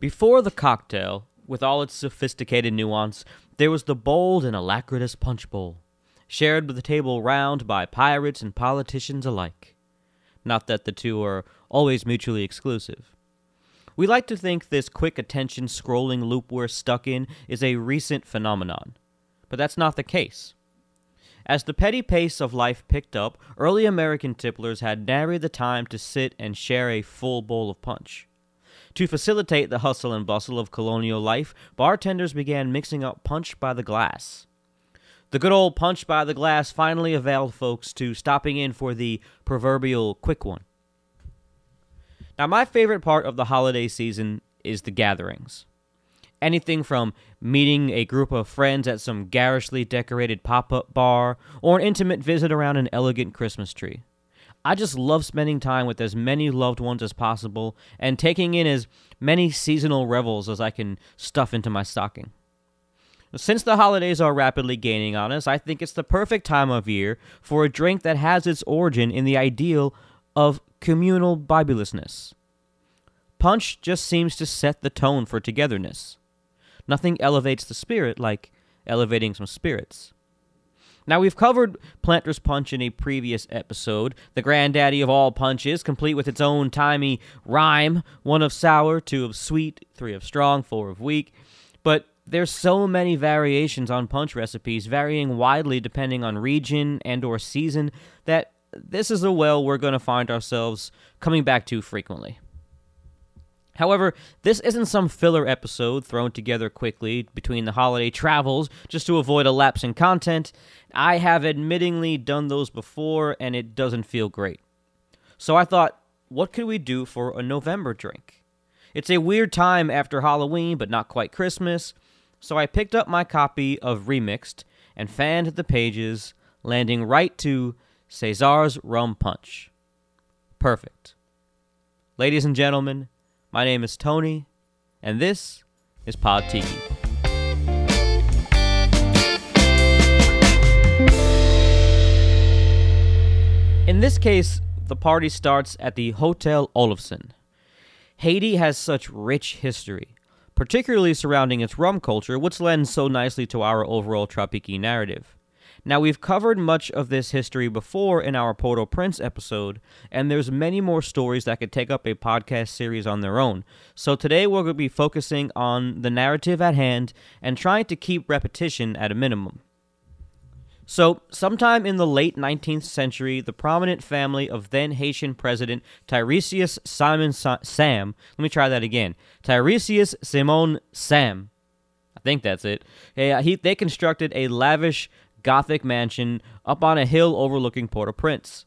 Before the cocktail, with all its sophisticated nuance, there was the bold and alacritous punch bowl, shared with the table round by pirates and politicians alike. Not that the two are always mutually exclusive. We like to think this quick attention scrolling loop we're stuck in is a recent phenomenon, but that's not the case. As the petty pace of life picked up, early American tipplers had nary the time to sit and share a full bowl of punch. To facilitate the hustle and bustle of colonial life, bartenders began mixing up punch by the glass. The good old punch by the glass finally availed folks to stopping in for the proverbial quick one. Now, my favorite part of the holiday season is the gatherings. Anything from meeting a group of friends at some garishly decorated pop up bar or an intimate visit around an elegant Christmas tree. I just love spending time with as many loved ones as possible and taking in as many seasonal revels as I can stuff into my stocking. Since the holidays are rapidly gaining on us, I think it's the perfect time of year for a drink that has its origin in the ideal of communal bibulousness. Punch just seems to set the tone for togetherness. Nothing elevates the spirit like elevating some spirits. Now, we've covered Planter's Punch in a previous episode, the granddaddy of all punches, complete with its own timey rhyme one of sour, two of sweet, three of strong, four of weak. But there's so many variations on punch recipes, varying widely depending on region and or season, that this is a well we're going to find ourselves coming back to frequently. However, this isn't some filler episode thrown together quickly between the holiday travels just to avoid a lapse in content. I have admittingly done those before and it doesn't feel great. So I thought, what could we do for a November drink? It's a weird time after Halloween, but not quite Christmas, so I picked up my copy of Remixed and fanned the pages, landing right to Cesar's Rum Punch. Perfect. Ladies and gentlemen, my name is Tony, and this is Pod Tiki. In this case, the party starts at the Hotel Oloffson. Haiti has such rich history, particularly surrounding its rum culture, which lends so nicely to our overall Tropiki narrative. Now, we've covered much of this history before in our Port au Prince episode, and there's many more stories that could take up a podcast series on their own. So today we're going to be focusing on the narrative at hand and trying to keep repetition at a minimum. So, sometime in the late 19th century, the prominent family of then Haitian President Tiresias Simon Sa- Sam, let me try that again, Tiresias Simon Sam, I think that's it. Eh, he, they constructed a lavish Gothic mansion up on a hill overlooking Port au Prince.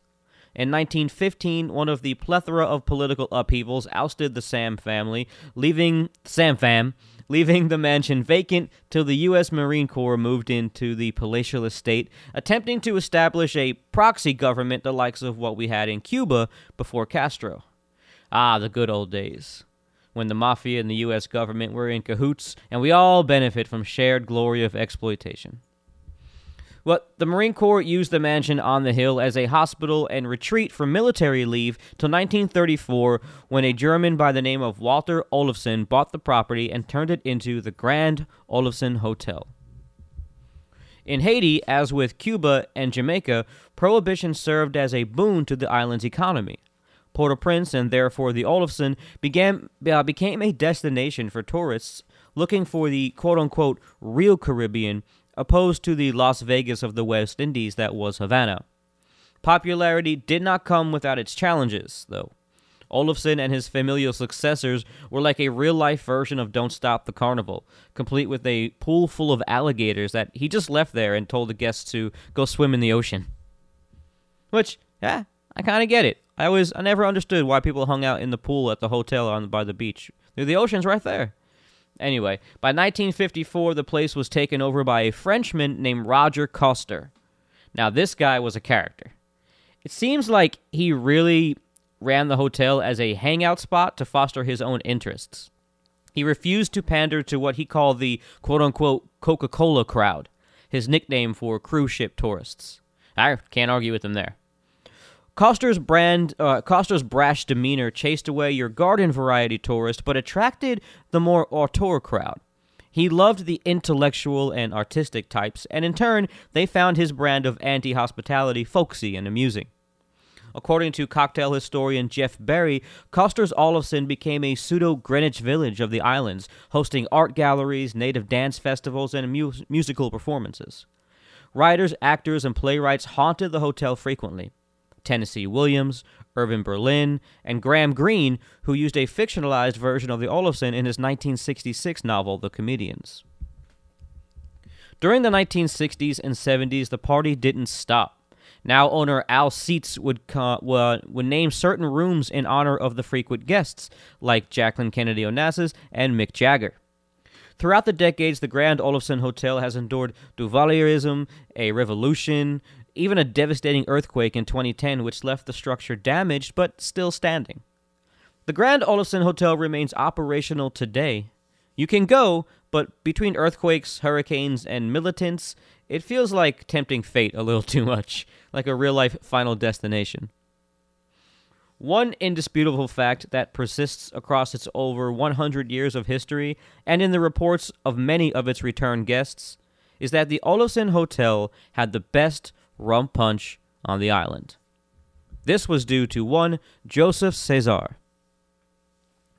In 1915, one of the plethora of political upheavals ousted the Sam family, leaving Sam fam, leaving the mansion vacant till the U.S. Marine Corps moved into the palatial estate, attempting to establish a proxy government the likes of what we had in Cuba before Castro. Ah, the good old days. When the mafia and the U.S. government were in cahoots, and we all benefit from shared glory of exploitation. Well, the Marine Corps used the mansion on the hill as a hospital and retreat for military leave till 1934 when a German by the name of Walter Oloffson bought the property and turned it into the Grand Oloffson Hotel. In Haiti, as with Cuba and Jamaica, prohibition served as a boon to the island's economy. Port-au-Prince and therefore the Oloffson began, uh, became a destination for tourists looking for the quote-unquote real Caribbean opposed to the Las Vegas of the West Indies that was Havana. Popularity did not come without its challenges, though. Oloffson and his familial successors were like a real life version of Don't Stop the Carnival, complete with a pool full of alligators that he just left there and told the guests to go swim in the ocean. Which, yeah, I kind of get it. I always, I never understood why people hung out in the pool at the hotel on by the beach. The ocean's right there. Anyway, by 1954, the place was taken over by a Frenchman named Roger Coster. Now, this guy was a character. It seems like he really ran the hotel as a hangout spot to foster his own interests. He refused to pander to what he called the quote unquote Coca Cola crowd, his nickname for cruise ship tourists. I can't argue with him there. Coster's brand, uh, Coster's brash demeanor chased away your garden variety tourist, but attracted the more auteur crowd. He loved the intellectual and artistic types, and in turn, they found his brand of anti hospitality folksy and amusing. According to cocktail historian Jeff Berry, Coster's Oloffson became a pseudo Greenwich Village of the islands, hosting art galleries, native dance festivals, and mu- musical performances. Writers, actors, and playwrights haunted the hotel frequently. Tennessee Williams, Irving Berlin, and Graham Greene, who used a fictionalized version of the Oloffson in his 1966 novel, The Comedians. During the 1960s and 70s, the party didn't stop. Now owner Al Seitz would, would name certain rooms in honor of the frequent guests, like Jacqueline Kennedy Onassis and Mick Jagger. Throughout the decades, the Grand Oloffson Hotel has endured Duvalierism, a revolution, even a devastating earthquake in 2010, which left the structure damaged but still standing. The Grand Oloffson Hotel remains operational today. You can go, but between earthquakes, hurricanes, and militants, it feels like tempting fate a little too much, like a real life final destination. One indisputable fact that persists across its over 100 years of history and in the reports of many of its return guests is that the Oloffson Hotel had the best rum punch on the island. This was due to one Joseph Cesar.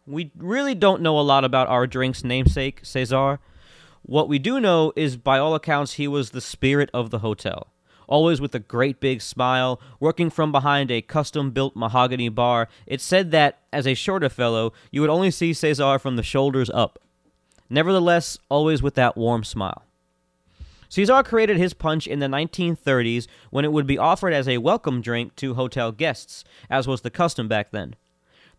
We really don't know a lot about our drink's namesake, Cesar. What we do know is, by all accounts, he was the spirit of the hotel. Always with a great big smile, working from behind a custom built mahogany bar, it's said that, as a shorter fellow, you would only see Cesar from the shoulders up. Nevertheless, always with that warm smile. Cesar created his punch in the 1930s when it would be offered as a welcome drink to hotel guests, as was the custom back then.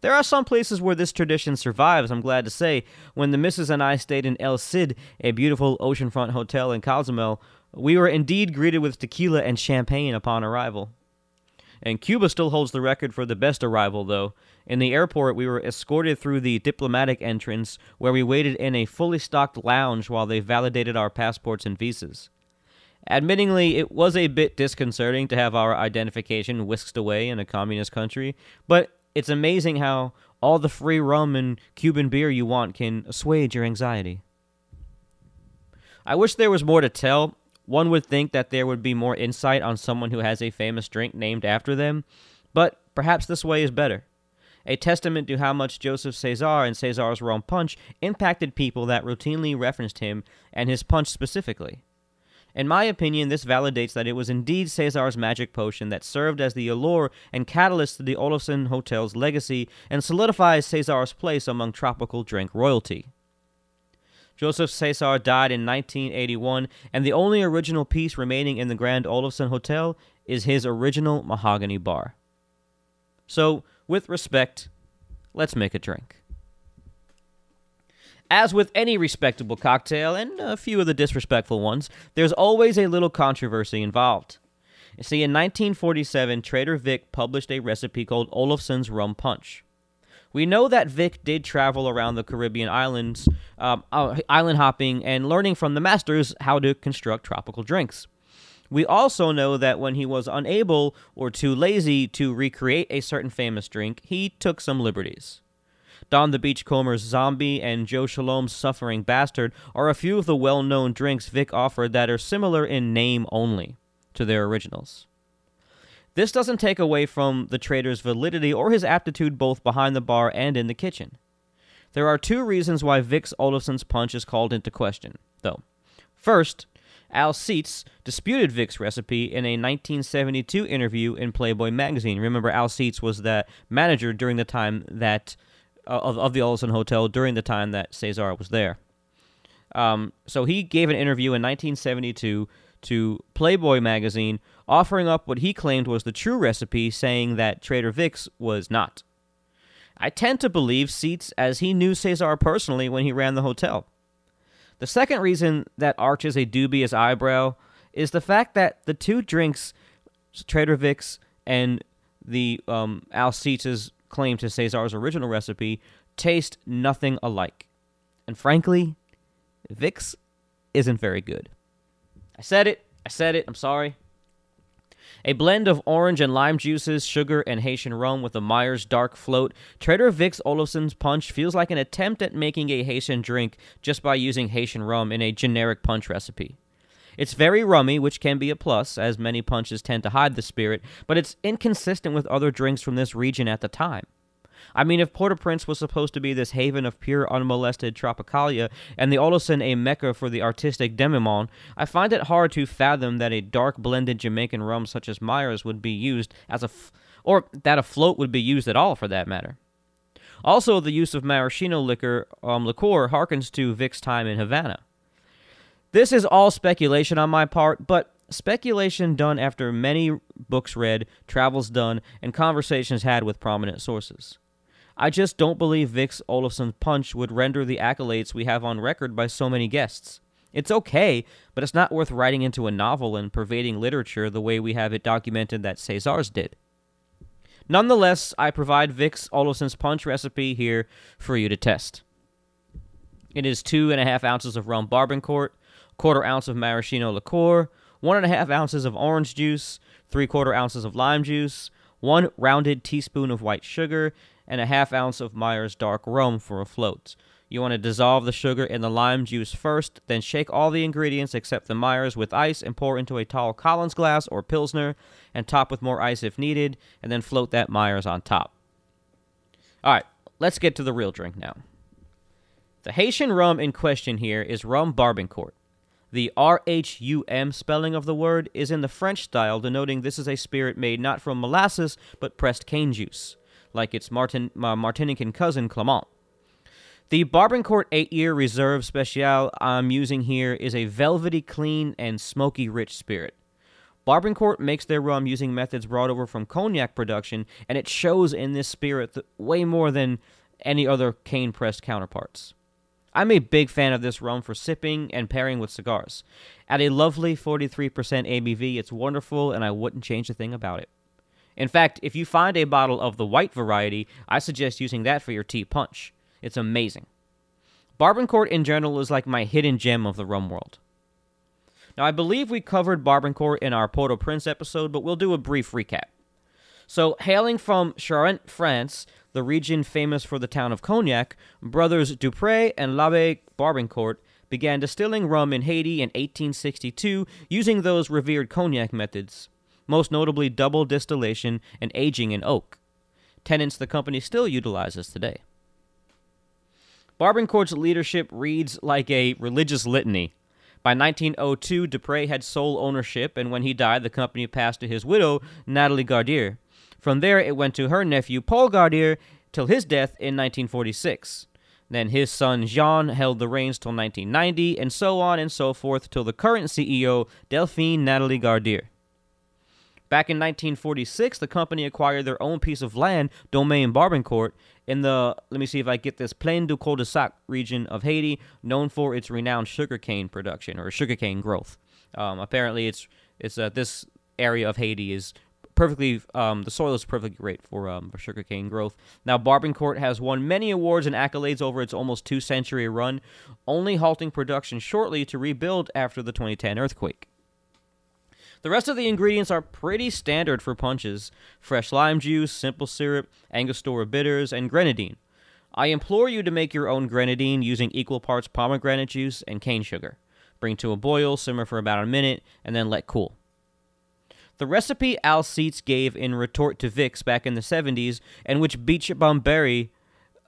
There are some places where this tradition survives, I'm glad to say. When the missus and I stayed in El Cid, a beautiful oceanfront hotel in Cozumel, we were indeed greeted with tequila and champagne upon arrival. And Cuba still holds the record for the best arrival, though. In the airport, we were escorted through the diplomatic entrance, where we waited in a fully stocked lounge while they validated our passports and visas. Admittingly, it was a bit disconcerting to have our identification whisked away in a communist country, but it's amazing how all the free rum and Cuban beer you want can assuage your anxiety. I wish there was more to tell. One would think that there would be more insight on someone who has a famous drink named after them, but perhaps this way is better. A testament to how much Joseph Cesar and Cesar's rum punch impacted people that routinely referenced him and his punch specifically. In my opinion, this validates that it was indeed Cesar's magic potion that served as the allure and catalyst to the Oloffson Hotel's legacy and solidifies Cesar's place among tropical drink royalty. Joseph Cesar died in 1981, and the only original piece remaining in the Grand Oloffson Hotel is his original mahogany bar. So, with respect, let's make a drink. As with any respectable cocktail, and a few of the disrespectful ones, there's always a little controversy involved. You see, in 1947, Trader Vic published a recipe called Oloffson's Rum Punch. We know that Vic did travel around the Caribbean islands, um, uh, island hopping, and learning from the masters how to construct tropical drinks. We also know that when he was unable or too lazy to recreate a certain famous drink, he took some liberties. Don the Beachcomber's Zombie and Joe Scialom's Suffering Bastard are a few of the well known drinks Vic offered that are similar in name only to their originals. This doesn't take away from the trader's validity or his aptitude both behind the bar and in the kitchen. There are two reasons why Vic's Oloffson's punch is called into question, though. First, Al Seitz disputed Vic's recipe in a 1972 interview in Playboy magazine. Remember, Al Seitz was the manager during the time that uh, of, of the Oloffson Hotel during the time that Cesar was there. Um, so he gave an interview in 1972 to Playboy magazine, offering up what he claimed was the true recipe, saying that Trader Vic's was not. I tend to believe Seitz as he knew Cesar personally when he ran the hotel. The second reason that arches a dubious eyebrow is the fact that the two drinks, Trader Vic's and the um, Al Seitz's claim to Cesar's original recipe, taste nothing alike. And frankly, Vic's isn't very good. I said it. I said it. I'm sorry. A blend of orange and lime juices, sugar, and Haitian rum with a Myers dark float, Trader Vic's Oloffson's Punch feels like an attempt at making a Haitian drink just by using Haitian rum in a generic punch recipe. It's very rummy, which can be a plus, as many punches tend to hide the spirit, but it's inconsistent with other drinks from this region at the time. I mean, if Port-au-Prince was supposed to be this haven of pure, unmolested tropicalia, and the Oloffson a mecca for the artistic demi-monde, I find it hard to fathom that a dark blended Jamaican rum such as Myers would be used as a, f- or that a float would be used at all, for that matter. Also, the use of maraschino liquor um, liqueur harkens to Vic's time in Havana. This is all speculation on my part, but speculation done after many books read, travels done, and conversations had with prominent sources. I just don't believe Vic's Oloffson's punch would render the accolades we have on record by so many guests. It's okay, but it's not worth writing into a novel and pervading literature the way we have it documented that Cesar's did. Nonetheless, I provide Vic's Oloffson's punch recipe here for you to test. It is two and a half ounces of rum Barbancourt, quarter ounce of maraschino liqueur, one and a half ounces of orange juice, three quarter ounces of lime juice, one rounded teaspoon of white sugar, and a half ounce of Myers dark rum for a float. You want to dissolve the sugar in the lime juice first, then shake all the ingredients except the Myers with ice and pour into a tall Collins glass or Pilsner, and top with more ice if needed, and then float that Myers on top. Alright, let's get to the real drink now. The Haitian rum in question here is rum Barbancourt. The RHUM spelling of the word is in the French style, denoting this is a spirit made not from molasses but pressed cane juice, like its Martin, uh, Martinican cousin Clement. The Barbancourt 8 year Reserve Special I'm using here is a velvety, clean, and smoky rich spirit. Barbancourt makes their rum using methods brought over from cognac production, and it shows in this spirit th- way more than any other cane pressed counterparts. I'm a big fan of this rum for sipping and pairing with cigars. At a lovely 43% ABV, it's wonderful and I wouldn't change a thing about it. In fact, if you find a bottle of the white variety, I suggest using that for your tea punch. It's amazing. Barbancourt in general is like my hidden gem of the rum world. Now, I believe we covered Barbancourt in our Port-au-Prince episode, but we'll do a brief recap. So, hailing from Charente, France, the region famous for the town of Cognac, brothers Dupre and l'Abbe Barbancourt began distilling rum in Haiti in 1862 using those revered cognac methods, most notably double distillation and aging in oak, tenets the company still utilizes today. Barbancourt's leadership reads like a religious litany. By 1902, Dupre had sole ownership, and when he died, the company passed to his widow, Natalie Gardère. From there, it went to her nephew Paul Gardère till his death in 1946. Then his son Jean held the reins till 1990, and so on and so forth till the current CEO, Delphine Natalie Gardère. Back in 1946, the company acquired their own piece of land, Domaine Barbancourt, in the, let me see if I get this, Plaine du Cul de Sac region of Haiti, known for its renowned sugarcane production or sugarcane growth. Um, apparently, it's it's uh, this area of Haiti is perfectly um, the soil is perfectly great for um, for sugarcane growth. Now Barbancourt has won many awards and accolades over its almost two century run, only halting production shortly to rebuild after the 2010 earthquake. The rest of the ingredients are pretty standard for punches: fresh lime juice, simple syrup, Angostura bitters, and grenadine. I implore you to make your own grenadine using equal parts pomegranate juice and cane sugar. Bring to a boil, simmer for about a minute, and then let cool. The recipe Al Seitz gave in retort to Vicks back in the 70s, and which Beachbum Berry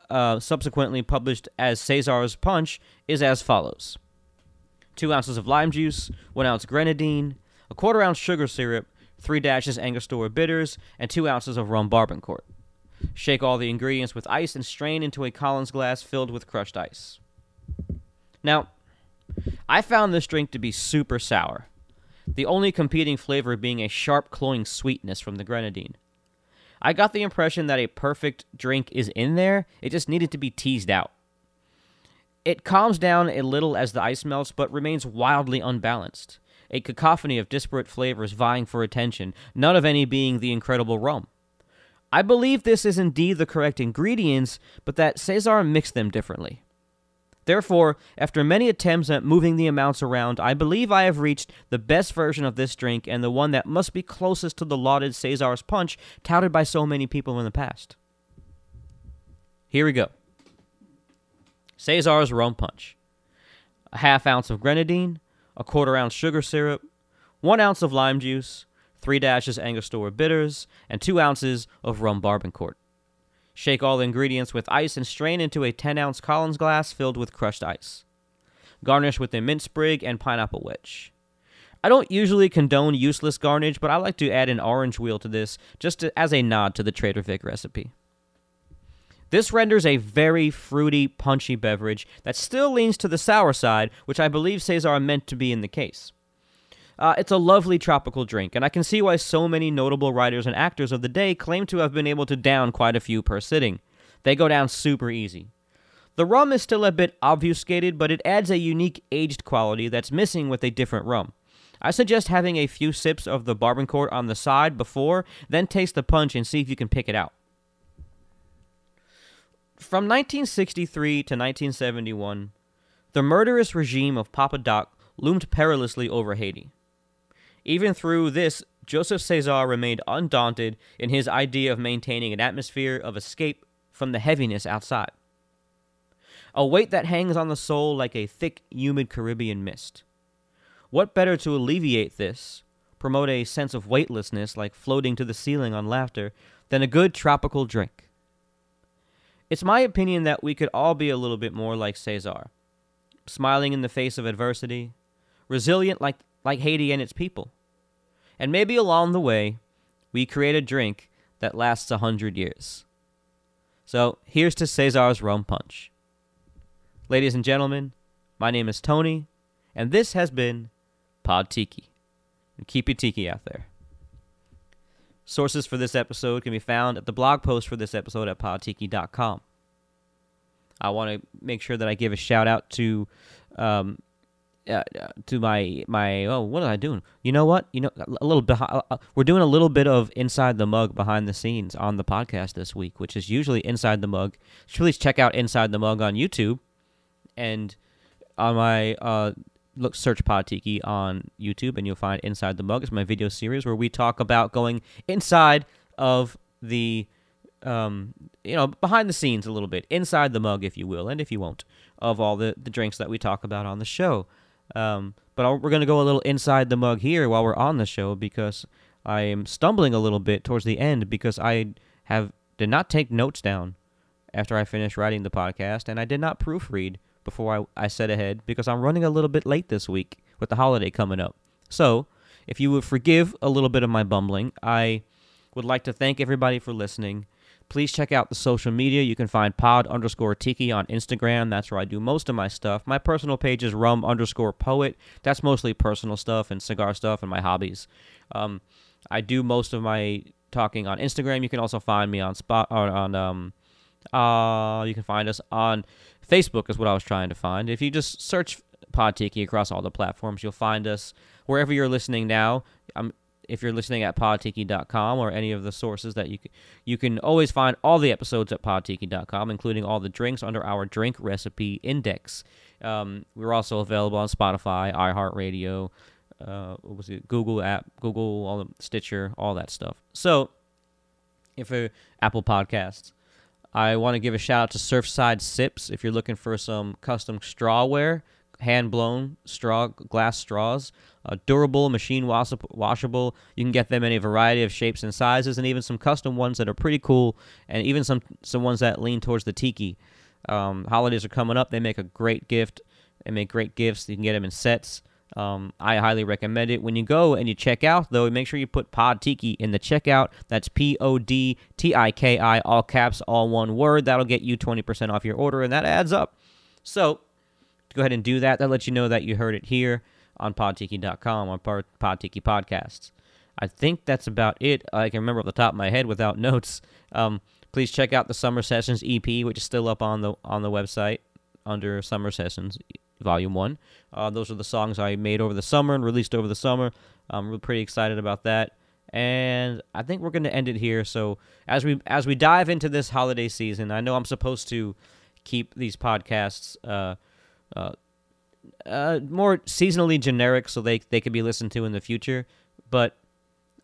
uh, subsequently published as Cesar's Punch, is as follows 2 ounces of lime juice, 1 ounce grenadine, a quarter ounce sugar syrup, 3 dashes Angostura bitters, and 2 ounces of rum Barbancourt. Shake all the ingredients with ice and strain into a Collins glass filled with crushed ice. Now, I found this drink to be super sour the only competing flavor being a sharp, cloying sweetness from the grenadine. I got the impression that a perfect drink is in there, it just needed to be teased out. It calms down a little as the ice melts, but remains wildly unbalanced. A cacophony of disparate flavors vying for attention, none of any being the incredible rum. I believe this is indeed the correct ingredients, but that Cesar mixed them differently. Therefore, after many attempts at moving the amounts around, I believe I have reached the best version of this drink and the one that must be closest to the lauded Cesar's Punch touted by so many people in the past. Here we go Cesar's Rum Punch. A half ounce of grenadine, a quarter ounce sugar syrup, one ounce of lime juice, three dashes Angostura bitters, and two ounces of rum barbancourt. Shake all ingredients with ice and strain into a 10 ounce Collins glass filled with crushed ice. Garnish with a mint sprig and pineapple wedge. I don't usually condone useless garnish, but I like to add an orange wheel to this just to, as a nod to the Trader Vic recipe. This renders a very fruity, punchy beverage that still leans to the sour side, which I believe Cesar meant to be in the case. Uh, it's a lovely tropical drink, and I can see why so many notable writers and actors of the day claim to have been able to down quite a few per sitting. They go down super easy. The rum is still a bit obfuscated, but it adds a unique aged quality that's missing with a different rum. I suggest having a few sips of the Barbancourt on the side before, then taste the punch and see if you can pick it out. From 1963 to 1971, the murderous regime of Papa Doc loomed perilously over Haiti. Even through this, Joseph Cesar remained undaunted in his idea of maintaining an atmosphere of escape from the heaviness outside. A weight that hangs on the soul like a thick, humid Caribbean mist. What better to alleviate this, promote a sense of weightlessness like floating to the ceiling on laughter, than a good tropical drink? It's my opinion that we could all be a little bit more like Cesar, smiling in the face of adversity, resilient like, like Haiti and its people, and maybe along the way, we create a drink that lasts a hundred years. So here's to Cesar's Rum Punch. Ladies and gentlemen, my name is Tony, and this has been Pod Tiki. And keep your tiki out there. Sources for this episode can be found at the blog post for this episode at podtiki.com. I want to make sure that I give a shout out to um, uh, to my my oh what am I doing? You know what? You know a little bit. Uh, uh, we're doing a little bit of inside the mug behind the scenes on the podcast this week, which is usually inside the mug. Please check out inside the mug on YouTube, and on my uh look search Pod Tiki on YouTube, and you'll find inside the mug. It's my video series where we talk about going inside of the um, you know, behind the scenes a little bit, inside the mug, if you will, and if you won't, of all the, the drinks that we talk about on the show. Um, but we're going to go a little inside the mug here while we're on the show because I am stumbling a little bit towards the end because I have did not take notes down after I finished writing the podcast, and I did not proofread before I, I said ahead because I'm running a little bit late this week with the holiday coming up. So, if you would forgive a little bit of my bumbling, I would like to thank everybody for listening. Please check out the social media. You can find pod underscore tiki on Instagram. That's where I do most of my stuff. My personal page is rum underscore poet. That's mostly personal stuff and cigar stuff and my hobbies. Um, I do most of my talking on Instagram. You can also find me on spot on, on um uh you can find us on Facebook is what I was trying to find. If you just search Pod Tiki across all the platforms, you'll find us wherever you're listening now. I'm if you're listening at podtiki.com or any of the sources that you can, you can always find all the episodes at podtiki.com, including all the drinks under our drink recipe index. Um, we're also available on Spotify, iHeartRadio, uh, what was it, Google app, Google, all the Stitcher, all that stuff. So, if a Apple Podcasts, I want to give a shout out to Surfside Sips. If you're looking for some custom strawware, hand blown straw glass straws uh, durable machine washable you can get them in a variety of shapes and sizes and even some custom ones that are pretty cool and even some some ones that lean towards the tiki. Um, holidays are coming up. They make a great gift. They make great gifts. You can get them in sets um, I highly recommend it. When you go and you check out, though, make sure you put Pod Tiki in the checkout. That's P O D T I K I, all caps, all one word. That'll get you 20% off your order, and that adds up. So, go ahead and do that. That lets you know that you heard it here on podtiki.com on Podtiki Podcasts. I think that's about it. I can remember off the top of my head without notes. Um, please check out the Summer Sessions EP, which is still up on the on the website under Summer Sessions Volume One. Uh, those are the songs I made over the summer and released over the summer. I'm pretty excited about that, and I think we're going to end it here. So as we as we dive into this holiday season, I know I'm supposed to keep these podcasts. Uh, uh, uh, more seasonally generic, so they they could be listened to in the future. But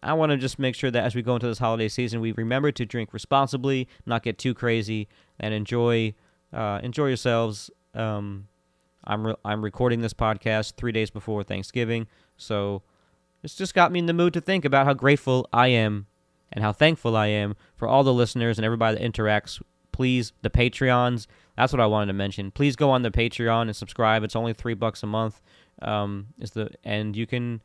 I want to just make sure that as we go into this holiday season, we remember to drink responsibly, not get too crazy, and enjoy uh, enjoy yourselves. Um, I'm re- I'm recording this podcast three days before Thanksgiving, so it's just got me in the mood to think about how grateful I am and how thankful I am for all the listeners and everybody that interacts. Please, the Patreons. That's what I wanted to mention. Please go on the Patreon and subscribe. It's only three bucks a month. Um, is the and you can,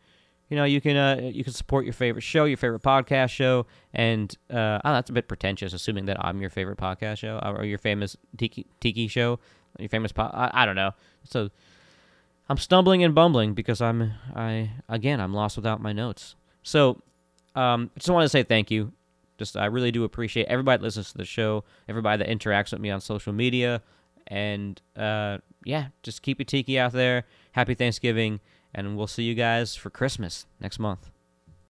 you know, you can uh, you can support your favorite show, your favorite podcast show, and uh, oh, that's a bit pretentious, assuming that I'm your favorite podcast show or your famous tiki tiki show, your famous po- I, I don't know. So I'm stumbling and bumbling because I'm I again I'm lost without my notes. So um, I just want to say thank you. Just I really do appreciate everybody that listens to the show, everybody that interacts with me on social media, and uh, yeah, just keep your tiki out there. Happy Thanksgiving, and we'll see you guys for Christmas next month.